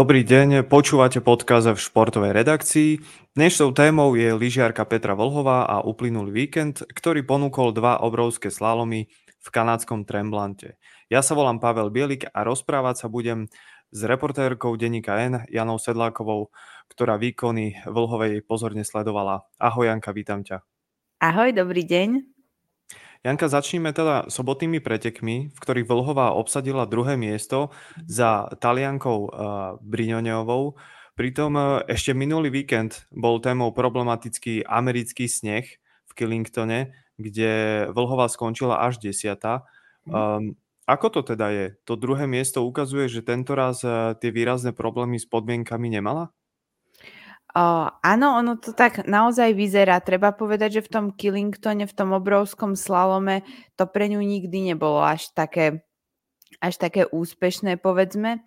Dobrý deň, počúvate podkaz v športovej redakcii. Dnešnou témou je lyžiarka Petra Vlhová a uplynulý víkend, ktorý ponúkol dva obrovské slalomy v kanadskom Tremblante. Ja sa volám Pavel Bielik a rozprávať sa budem s reportérkou denníka N Janou Sedlákovou, ktorá výkony Vlhovej pozorne sledovala. Ahoj Janka, vítam ťa. Ahoj, dobrý deň. Janka, začníme teda sobotnými pretekmi, v ktorých Vlhová obsadila druhé miesto za Taliankou uh, Briňoňovou. Pritom uh, ešte minulý víkend bol témou problematický americký sneh v Killingtone, kde Vlhová skončila až desiata. Um, ako to teda je? To druhé miesto ukazuje, že tento raz uh, tie výrazné problémy s podmienkami nemala? Uh, áno, ono to tak naozaj vyzerá. Treba povedať, že v tom Killingtone, v tom obrovskom slalome, to pre ňu nikdy nebolo až také, až také úspešné, povedzme.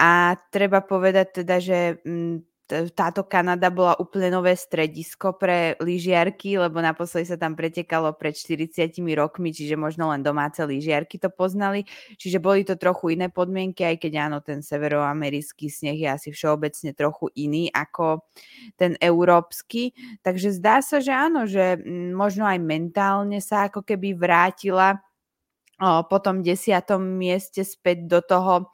A treba povedať teda, že mm, táto Kanada bola úplne nové stredisko pre lyžiarky, lebo naposledy sa tam pretekalo pred 40 rokmi, čiže možno len domáce lyžiarky to poznali. Čiže boli to trochu iné podmienky, aj keď áno, ten severoamerický sneh je asi všeobecne trochu iný ako ten európsky. Takže zdá sa, že áno, že mm, možno aj mentálne sa ako keby vrátila po tom desiatom mieste späť do toho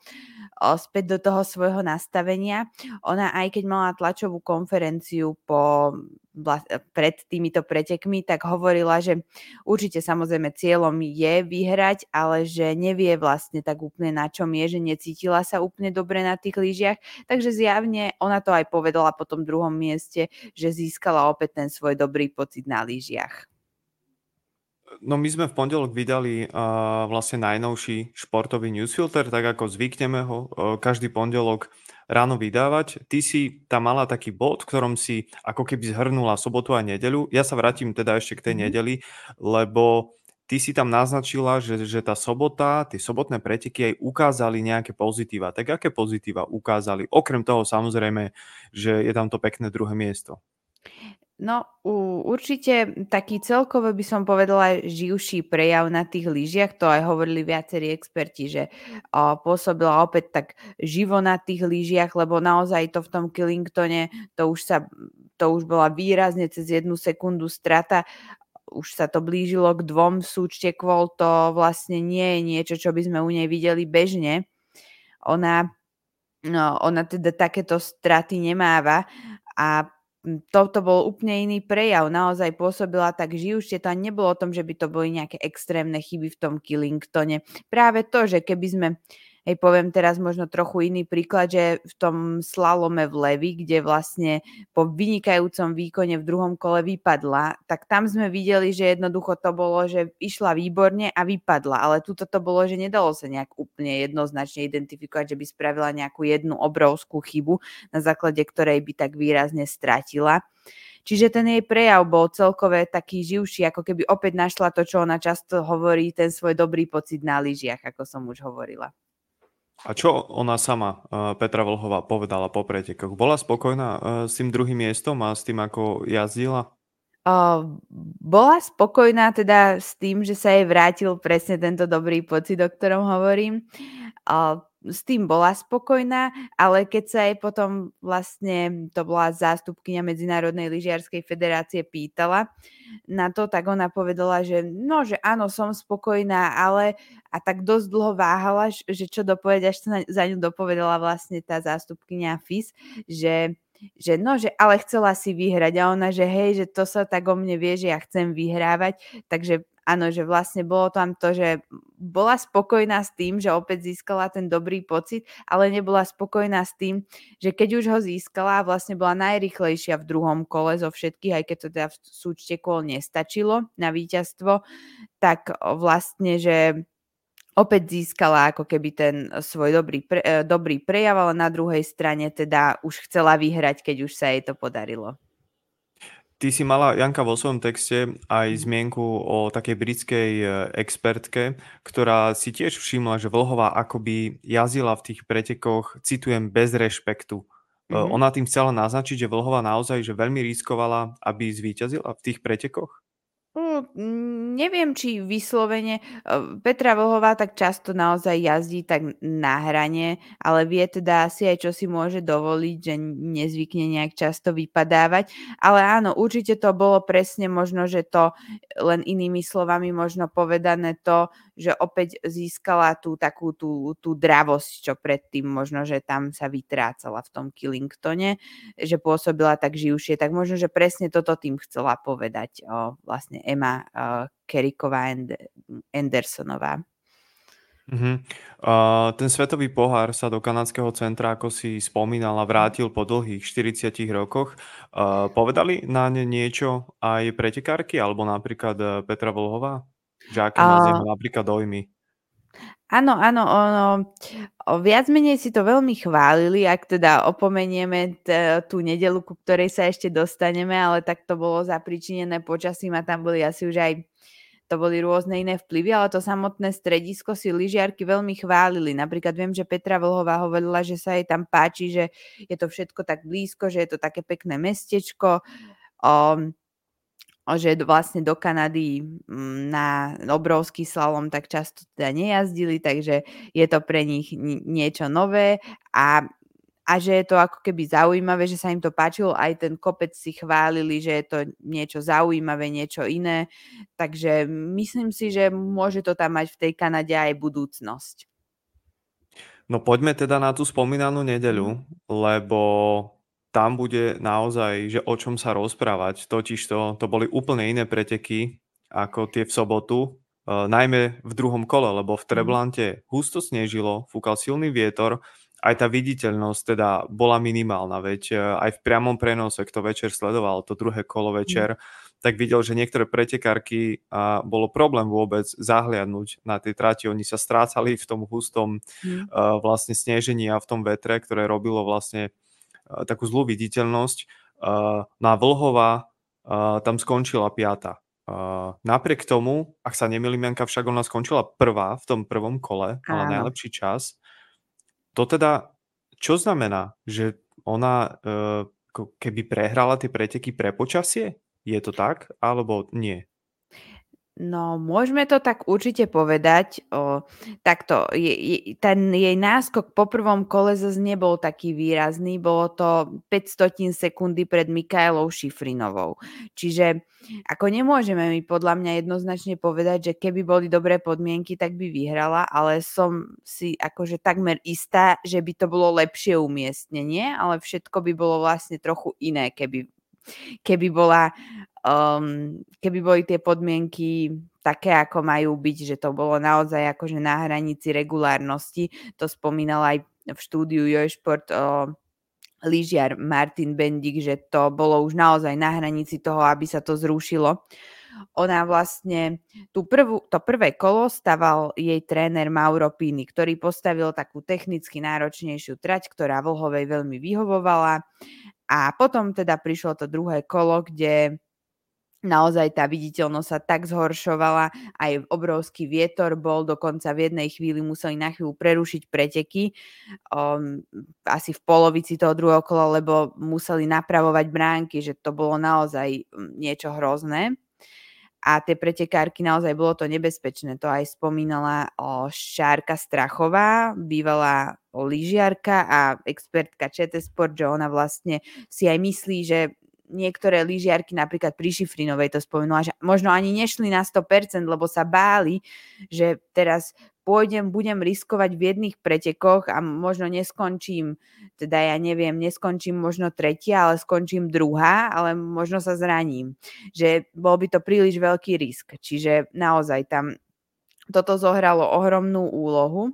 späť do toho svojho nastavenia. Ona aj keď mala tlačovú konferenciu po, pred týmito pretekmi, tak hovorila, že určite samozrejme cieľom je vyhrať, ale že nevie vlastne tak úplne na čom je, že necítila sa úplne dobre na tých lyžiach, takže zjavne ona to aj povedala po tom druhom mieste, že získala opäť ten svoj dobrý pocit na lyžiach. No my sme v pondelok vydali uh, vlastne najnovší športový newsfilter, tak ako zvykneme ho uh, každý pondelok ráno vydávať. Ty si tam mala taký bod, v ktorom si ako keby zhrnula sobotu a nedeľu. Ja sa vrátim teda ešte k tej mm-hmm. nedeli, lebo ty si tam naznačila, že, že tá sobota, tie sobotné preteky aj ukázali nejaké pozitíva. Tak aké pozitíva ukázali? Okrem toho samozrejme, že je tam to pekné druhé miesto. No, určite taký celkovo by som povedala živší prejav na tých lyžiach, to aj hovorili viacerí experti, že pôsobila opäť tak živo na tých lyžiach, lebo naozaj to v tom Killingtone, to už, sa, to už bola výrazne cez jednu sekundu strata, už sa to blížilo k dvom v súčte kvôl, to vlastne nie je niečo, čo by sme u nej videli bežne. Ona, no, ona teda takéto straty nemáva a toto bol úplne iný prejav. Naozaj pôsobila tak živšie. To nebolo o tom, že by to boli nejaké extrémne chyby v tom Killingtone. Práve to, že keby sme Hej, poviem teraz možno trochu iný príklad, že v tom slalome v Levi, kde vlastne po vynikajúcom výkone v druhom kole vypadla, tak tam sme videli, že jednoducho to bolo, že išla výborne a vypadla, ale tuto to bolo, že nedalo sa nejak úplne jednoznačne identifikovať, že by spravila nejakú jednu obrovskú chybu, na základe ktorej by tak výrazne stratila. Čiže ten jej prejav bol celkové taký živší, ako keby opäť našla to, čo ona často hovorí, ten svoj dobrý pocit na lyžiach, ako som už hovorila. A čo ona sama, eh, Petra Vlhová, povedala po pretekoch? Bola spokojná eh, s tým druhým miestom a s tým, ako jazdila? Bola spokojná teda s tým, že sa jej vrátil presne tento dobrý pocit, o ktorom hovorím. S tým bola spokojná, ale keď sa jej potom vlastne, to bola zástupkynia Medzinárodnej lyžiarskej federácie, pýtala na to, tak ona povedala, že no, že áno, som spokojná, ale a tak dosť dlho váhala, že čo dopovedať, až sa za ňu dopovedala vlastne tá zástupkynia FIS, že že no, že ale chcela si vyhrať a ona, že hej, že to sa tak o mne vie, že ja chcem vyhrávať, takže áno, že vlastne bolo tam to, že bola spokojná s tým, že opäť získala ten dobrý pocit, ale nebola spokojná s tým, že keď už ho získala, vlastne bola najrychlejšia v druhom kole zo všetkých, aj keď to teda v súčte kol nestačilo na víťazstvo, tak vlastne, že opäť získala ako keby ten svoj dobrý, pre, e, dobrý prejav, ale na druhej strane teda už chcela vyhrať, keď už sa jej to podarilo. Ty si mala, Janka, vo svojom texte aj mhm. zmienku o takej britskej e, expertke, ktorá si tiež všimla, že Vlhová akoby jazdila v tých pretekoch, citujem, bez rešpektu. Mm-hmm. Ona tým chcela naznačiť, že Vlhová naozaj že veľmi riskovala, aby zvíťazila v tých pretekoch? Neviem, či vyslovene Petra Vlhová tak často naozaj jazdí tak na hrane, ale vie teda asi aj, čo si môže dovoliť, že nezvykne nejak často vypadávať. Ale áno, určite to bolo presne možno, že to len inými slovami možno povedané to, že opäť získala tú takú tú, tú dravosť, čo predtým možno, že tam sa vytrácala v tom Killingtone, že pôsobila tak živšie. Tak možno, že presne toto tým chcela povedať o, vlastne Emma uh, Keriková Andersonová. Uh-huh. Uh, ten svetový pohár sa do kanadského centra, ako si spomínala, vrátil po dlhých 40 rokoch. Uh, povedali na ne niečo aj pretekárky, alebo napríklad Petra Volhová? Že aké neho napríklad dojmy? Áno, áno, ono, viac menej si to veľmi chválili, ak teda opomenieme t- tú nedelu, ku ktorej sa ešte dostaneme, ale tak to bolo zapričinené počasím a tam boli asi už aj to boli rôzne iné vplyvy, ale to samotné stredisko si lyžiarky veľmi chválili. Napríklad viem, že Petra Vlhová hovorila, že sa jej tam páči, že je to všetko tak blízko, že je to také pekné mestečko. Um, že vlastne do Kanady mm, na obrovský slalom tak často teda nejazdili, takže je to pre nich niečo nové. A, a že je to ako keby zaujímavé, že sa im to páčilo, aj ten kopec si chválili, že je to niečo zaujímavé, niečo iné, takže myslím si, že môže to tam mať v tej Kanade aj budúcnosť. No poďme teda na tú spomínanú nedeľu, lebo tam bude naozaj, že o čom sa rozprávať. Totiž to, to boli úplne iné preteky ako tie v sobotu, uh, najmä v druhom kole, lebo v mhm. Treblante husto snežilo, fúkal silný vietor, aj tá viditeľnosť teda bola minimálna, veď uh, aj v priamom prenose, kto večer sledoval to druhé kolo mhm. večer, mm. tak videl, že niektoré pretekárky a bolo problém vôbec zahliadnúť na tej trati. Oni sa strácali v tom hustom mm. uh, vlastne snežení a v tom vetre, ktoré robilo vlastne takú zlú viditeľnosť. No a Vlhová tam skončila piata. Napriek tomu, ak sa nemýlim, Janka však ona skončila prvá v tom prvom kole, ale najlepší čas. To teda, čo znamená, že ona e, keby prehrala tie preteky pre počasie? Je to tak, alebo nie? No, môžeme to tak určite povedať. O, takto, je, je, ten jej náskok po prvom kole zase nebol taký výrazný, bolo to 500 sekundy pred Mikaelou Šifrinovou. Čiže ako nemôžeme mi podľa mňa jednoznačne povedať, že keby boli dobré podmienky, tak by vyhrala, ale som si akože takmer istá, že by to bolo lepšie umiestnenie, ale všetko by bolo vlastne trochu iné, keby keby bola um, keby boli tie podmienky také, ako majú byť, že to bolo naozaj akože na hranici regulárnosti. To spomínal aj v štúdiu Jošport uh, lyžiar Martin Bendik, že to bolo už naozaj na hranici toho, aby sa to zrušilo. Ona vlastne tú prvú, to prvé kolo staval jej tréner Mauro Pini, ktorý postavil takú technicky náročnejšiu trať, ktorá Vlhovej veľmi vyhovovala. A potom teda prišlo to druhé kolo, kde naozaj tá viditeľnosť sa tak zhoršovala, aj obrovský vietor bol, dokonca v jednej chvíli museli na chvíľu prerušiť preteky, um, asi v polovici toho druhého kola, lebo museli napravovať bránky, že to bolo naozaj mm, niečo hrozné. A tie pretekárky naozaj bolo to nebezpečné. To aj spomínala o Šárka Strachová, bývalá lyžiarka a expertka ČT Sport, že ona vlastne si aj myslí, že niektoré lyžiarky napríklad pri Šifrinovej to spomenula, že možno ani nešli na 100%, lebo sa báli, že teraz pôjdem, budem riskovať v jedných pretekoch a možno neskončím, teda ja neviem, neskončím možno tretia, ale skončím druhá, ale možno sa zraním. Že bol by to príliš veľký risk. Čiže naozaj tam toto zohralo ohromnú úlohu.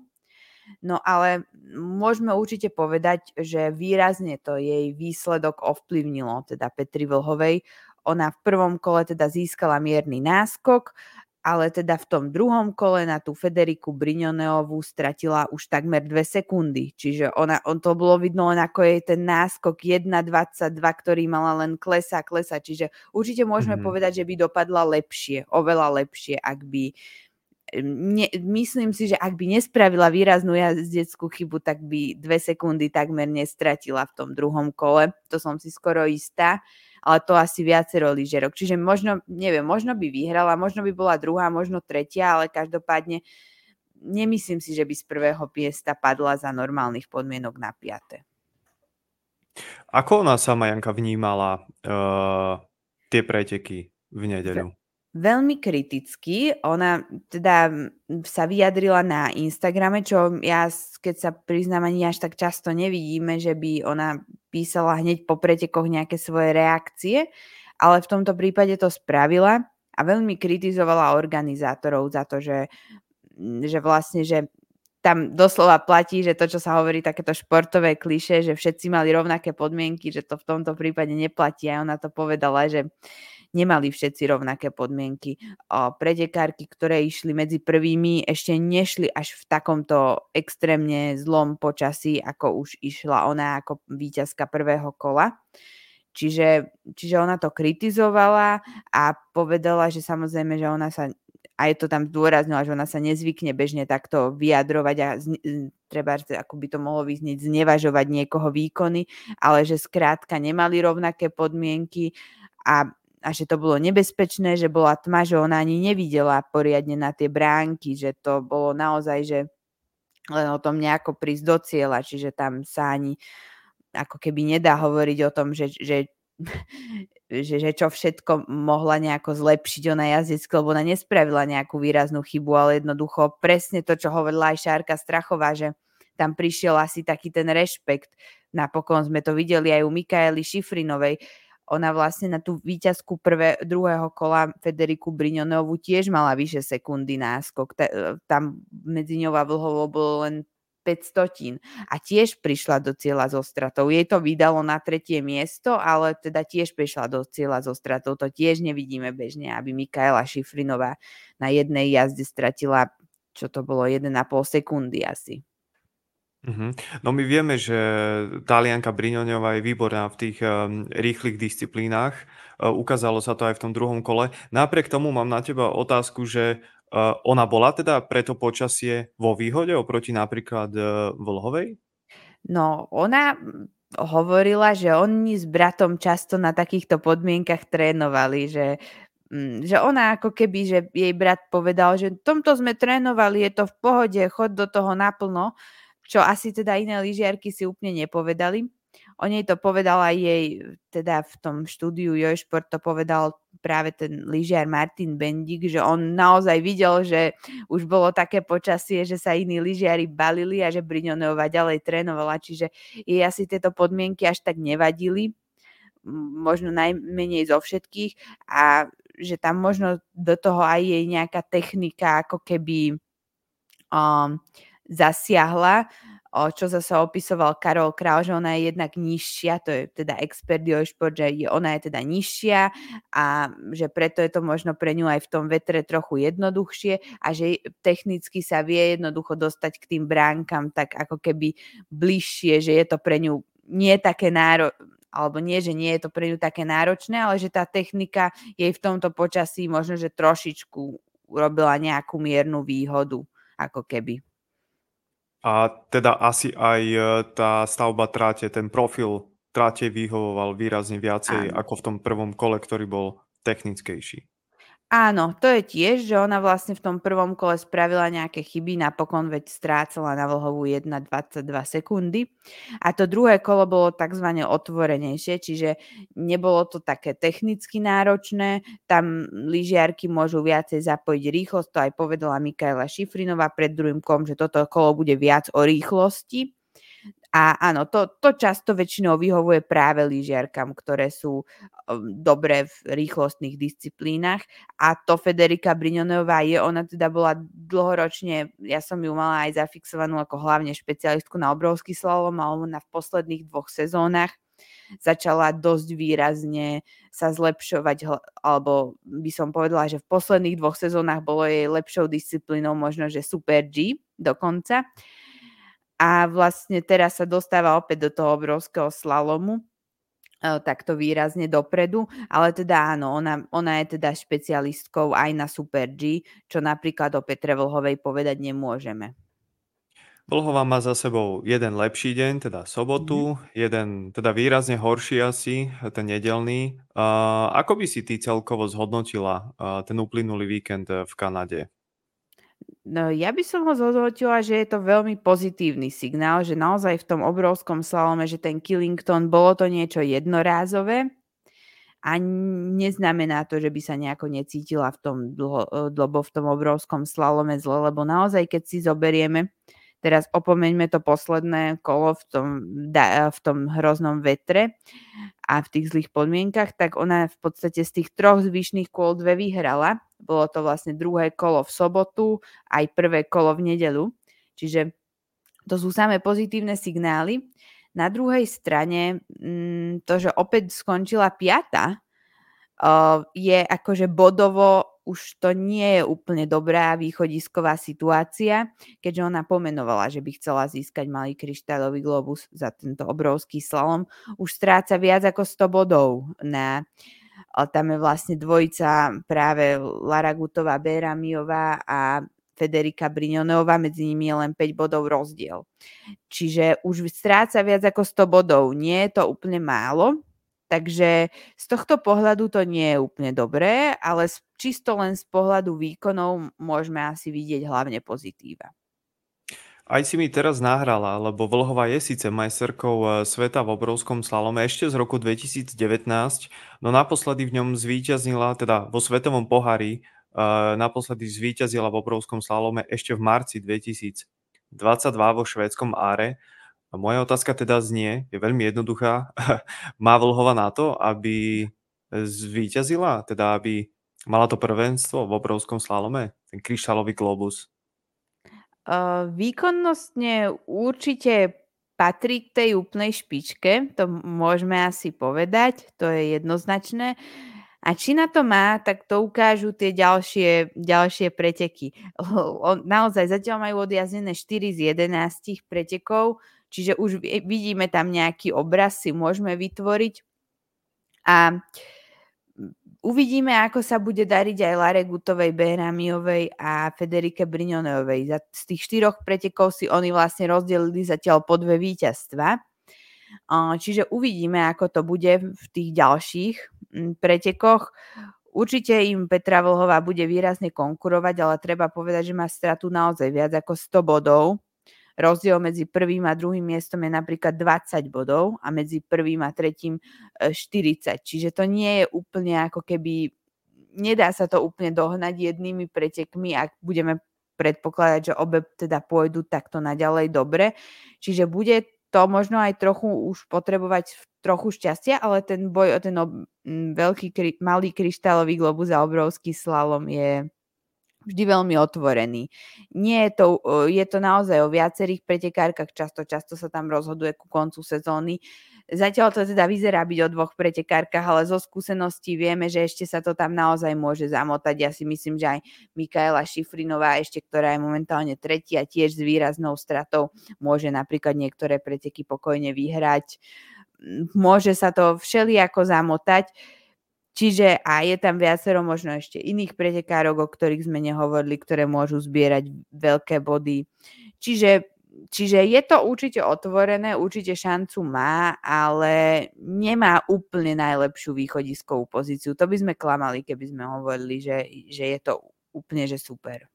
No ale môžeme určite povedať, že výrazne to jej výsledok ovplyvnilo, teda Petri Vlhovej. Ona v prvom kole teda získala mierny náskok, ale teda v tom druhom kole na tú Federiku Brignoneovú stratila už takmer dve sekundy. Čiže ona, on to bolo vidno len ako je ten náskok 1.22, ktorý mala len klesa, klesa. Čiže určite môžeme mm-hmm. povedať, že by dopadla lepšie, oveľa lepšie, ak by ne, myslím si, že ak by nespravila výraznú jazdeckú chybu, tak by dve sekundy takmer nestratila v tom druhom kole. To som si skoro istá. Ale to asi viacero lyžerok. Čiže možno, neviem, možno by vyhrala, možno by bola druhá, možno tretia, ale každopádne nemyslím si, že by z prvého piesta padla za normálnych podmienok na piate. Ako ona sama Janka vnímala uh, tie preteky v nedeľu? Veľmi kriticky. Ona teda sa vyjadrila na Instagrame, čo ja, keď sa priznám, ani až tak často nevidíme, že by ona písala hneď po pretekoch nejaké svoje reakcie, ale v tomto prípade to spravila a veľmi kritizovala organizátorov za to, že, že vlastne, že tam doslova platí, že to, čo sa hovorí, takéto športové kliše, že všetci mali rovnaké podmienky, že to v tomto prípade neplatí. A ona to povedala, že nemali všetci rovnaké podmienky. O, pretekárky, ktoré išli medzi prvými, ešte nešli až v takomto extrémne zlom počasí, ako už išla ona ako víťazka prvého kola. Čiže, čiže ona to kritizovala a povedala, že samozrejme, že ona sa aj to tam zdôraznila, že ona sa nezvykne bežne takto vyjadrovať a zni, treba, ako by to mohlo vyznieť, znevažovať niekoho výkony, ale že skrátka nemali rovnaké podmienky a a že to bolo nebezpečné, že bola tma, že ona ani nevidela poriadne na tie bránky, že to bolo naozaj, že len o tom nejako prísť do cieľa, čiže tam sa ani ako keby nedá hovoriť o tom, že, že, že, že čo všetko mohla nejako zlepšiť ona jazdecky, lebo ona nespravila nejakú výraznú chybu, ale jednoducho presne to, čo hovorila aj Šárka Strachová, že tam prišiel asi taký ten rešpekt. Napokon sme to videli aj u Mikaely Šifrinovej, ona vlastne na tú výťazku prvé, druhého kola Federiku Briňonovu tiež mala vyše sekundy náskok. E, tam medzi ňou a Vlhovou bolo len 500 a tiež prišla do cieľa so stratou. Jej to vydalo na tretie miesto, ale teda tiež prišla do cieľa so stratou. To tiež nevidíme bežne, aby Mikaela Šifrinová na jednej jazde stratila, čo to bolo, 1,5 sekundy asi. Uh-huh. No my vieme, že Talianka Briňoňová je výborná v tých um, rýchlych disciplínach. Uh, ukázalo sa to aj v tom druhom kole. Napriek tomu mám na teba otázku, že uh, ona bola teda preto počasie vo výhode oproti napríklad uh, Vlhovej? No, ona hovorila, že oni s bratom často na takýchto podmienkach trénovali, že mm, že ona ako keby, že jej brat povedal, že tomto sme trénovali, je to v pohode, chod do toho naplno čo asi teda iné lyžiarky si úplne nepovedali. O nej to povedal aj jej, teda v tom štúdiu Jojšport to povedal práve ten lyžiar Martin Bendik, že on naozaj videl, že už bolo také počasie, že sa iní lyžiari balili a že Briňonová ďalej trénovala, čiže jej asi tieto podmienky až tak nevadili, možno najmenej zo všetkých a že tam možno do toho aj jej nejaká technika ako keby um, zasiahla, čo zase opisoval Karol Král, že ona je jednak nižšia, to je teda expert šport, že ona je teda nižšia a že preto je to možno pre ňu aj v tom vetre trochu jednoduchšie a že technicky sa vie jednoducho dostať k tým bránkam tak ako keby bližšie, že je to pre ňu nie také náro alebo nie, že nie je to pre ňu také náročné, ale že tá technika jej v tomto počasí možno, že trošičku urobila nejakú miernu výhodu, ako keby. A teda asi aj e, tá stavba tráte, ten profil tráte vyhovoval výrazne viacej Áno. ako v tom prvom kole, ktorý bol technickejší. Áno, to je tiež, že ona vlastne v tom prvom kole spravila nejaké chyby, napokon veď strácala na vlhovú 1,22 sekundy. A to druhé kolo bolo tzv. otvorenejšie, čiže nebolo to také technicky náročné. Tam lyžiarky môžu viacej zapojiť rýchlosť, to aj povedala Mikaela Šifrinová pred druhým kolom, že toto kolo bude viac o rýchlosti. A áno, to, to často väčšinou vyhovuje práve lyžiarkam, ktoré sú um, dobré v rýchlostných disciplínach. A to Federika Briňonová je, ona teda bola dlhoročne, ja som ju mala aj zafixovanú ako hlavne špecialistku na obrovský slalom a ona v posledných dvoch sezónach začala dosť výrazne sa zlepšovať, alebo by som povedala, že v posledných dvoch sezónach bolo jej lepšou disciplínou možno, že Super G dokonca a vlastne teraz sa dostáva opäť do toho obrovského slalomu e, takto výrazne dopredu, ale teda áno, ona, ona je teda špecialistkou aj na Super G, čo napríklad o Petre Vlhovej povedať nemôžeme. Vlhová má za sebou jeden lepší deň, teda sobotu, mm-hmm. jeden teda výrazne horší asi, ten nedelný. Uh, ako by si ty celkovo zhodnotila uh, ten uplynulý víkend v Kanade? No, ja by som ho zhodnotila, že je to veľmi pozitívny signál, že naozaj v tom obrovskom slalome, že ten Killington bolo to niečo jednorázové a neznamená to, že by sa nejako necítila v tom, dlho, dlho, v tom obrovskom slalome zle, lebo naozaj, keď si zoberieme, Teraz opomeňme to posledné kolo v tom, v tom hroznom vetre a v tých zlých podmienkach, tak ona v podstate z tých troch zvyšných kôl dve vyhrala. Bolo to vlastne druhé kolo v sobotu, aj prvé kolo v nedelu. Čiže to sú samé pozitívne signály. Na druhej strane mm, to, že opäť skončila piata, je akože bodovo už to nie je úplne dobrá východisková situácia, keďže ona pomenovala, že by chcela získať malý kryštálový globus za tento obrovský slalom. Už stráca viac ako 100 bodov na tam je vlastne dvojica práve Lara Gutová, Beramiová a Federika Brignoneová, medzi nimi je len 5 bodov rozdiel. Čiže už stráca viac ako 100 bodov. Nie je to úplne málo, Takže z tohto pohľadu to nie je úplne dobré, ale čisto len z pohľadu výkonov môžeme asi vidieť hlavne pozitíva. Aj si mi teraz nahrala, lebo Vlhova je síce majsterkou eh, sveta v obrovskom slalome ešte z roku 2019, no naposledy v ňom zvíťaznila, teda vo svetovom pohári, uh, naposledy zvíťazila v obrovskom slalome ešte v marci 2022 vo švédskom Áre a moja otázka teda znie, je veľmi jednoduchá. Má Vlhova na to, aby zvíťazila, teda aby mala to prvenstvo v obrovskom slalome, ten kryštálový globus? Uh, výkonnostne určite patrí k tej úplnej špičke, to môžeme asi povedať, to je jednoznačné. A či na to má, tak to ukážu tie ďalšie, ďalšie preteky. Naozaj zatiaľ majú odjazdené 4 z 11 pretekov, Čiže už vidíme tam nejaký obraz, si môžeme vytvoriť. A uvidíme, ako sa bude dariť aj Lare Gutovej, Behramiovej a Federike Brignoneovej. Z tých štyroch pretekov si oni vlastne rozdelili zatiaľ po dve víťazstva. Čiže uvidíme, ako to bude v tých ďalších pretekoch. Určite im Petra Vlhová bude výrazne konkurovať, ale treba povedať, že má stratu naozaj viac ako 100 bodov Rozdiel medzi prvým a druhým miestom je napríklad 20 bodov a medzi prvým a tretím 40. E, Čiže to nie je úplne ako keby, nedá sa to úplne dohnať jednými pretekmi, ak budeme predpokladať, že obe teda pôjdu takto naďalej dobre. Čiže bude to možno aj trochu už potrebovať trochu šťastia, ale ten boj o ten ob- veľký, malý kryštálový globus a obrovský slalom je vždy veľmi otvorený. Nie je to, je to naozaj o viacerých pretekárkach, často, často sa tam rozhoduje ku koncu sezóny. Zatiaľ to teda vyzerá byť o dvoch pretekárkach, ale zo skúseností vieme, že ešte sa to tam naozaj môže zamotať. Ja si myslím, že aj Mikaela Šifrinová, ešte ktorá je momentálne tretia, tiež s výraznou stratou, môže napríklad niektoré preteky pokojne vyhrať. Môže sa to všelijako zamotať Čiže a je tam viacero možno ešte iných pretekárok, o ktorých sme nehovorili, ktoré môžu zbierať veľké body. Čiže, čiže je to určite otvorené, určite šancu má, ale nemá úplne najlepšiu východiskovú pozíciu. To by sme klamali, keby sme hovorili, že, že je to úplne že super.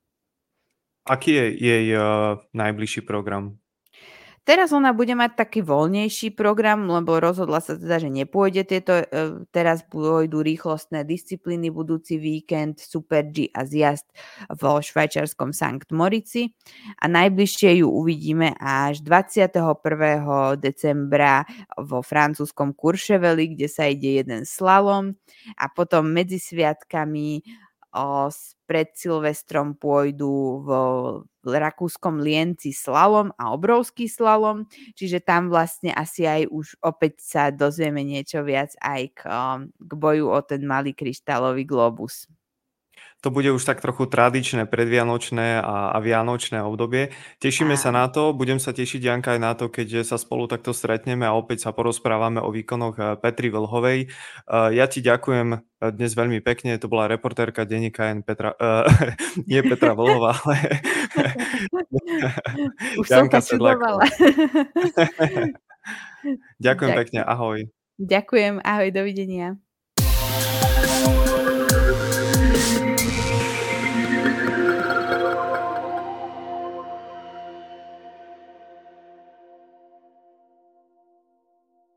Aký je jej uh, najbližší program? Teraz ona bude mať taký voľnejší program, lebo rozhodla sa teda, že nepôjde tieto, e, teraz pôjdu rýchlostné disciplíny budúci víkend, Super G a zjazd vo švajčiarskom Sankt Morici a najbližšie ju uvidíme až 21. decembra vo francúzskom Kurševeli, kde sa ide jeden slalom a potom medzi sviatkami pred Silvestrom pôjdu v rakúskom Lienci slalom a obrovský slalom, čiže tam vlastne asi aj už opäť sa dozvieme niečo viac aj k, k boju o ten malý kryštálový globus. To bude už tak trochu tradičné predvianočné a, a vianočné obdobie. Tešíme sa na to, budem sa tešiť Janka aj na to, keď sa spolu takto stretneme a opäť sa porozprávame o výkonoch eh, Petry Vlhovej. Eh, ja ti ďakujem eh, dnes veľmi pekne, to bola reportérka denníka N Petra, uh, nie Petra Vlhová, ale Už som sa čudovala. Ďakujem pekne, ahoj. Ďakujem, ahoj, dovidenia.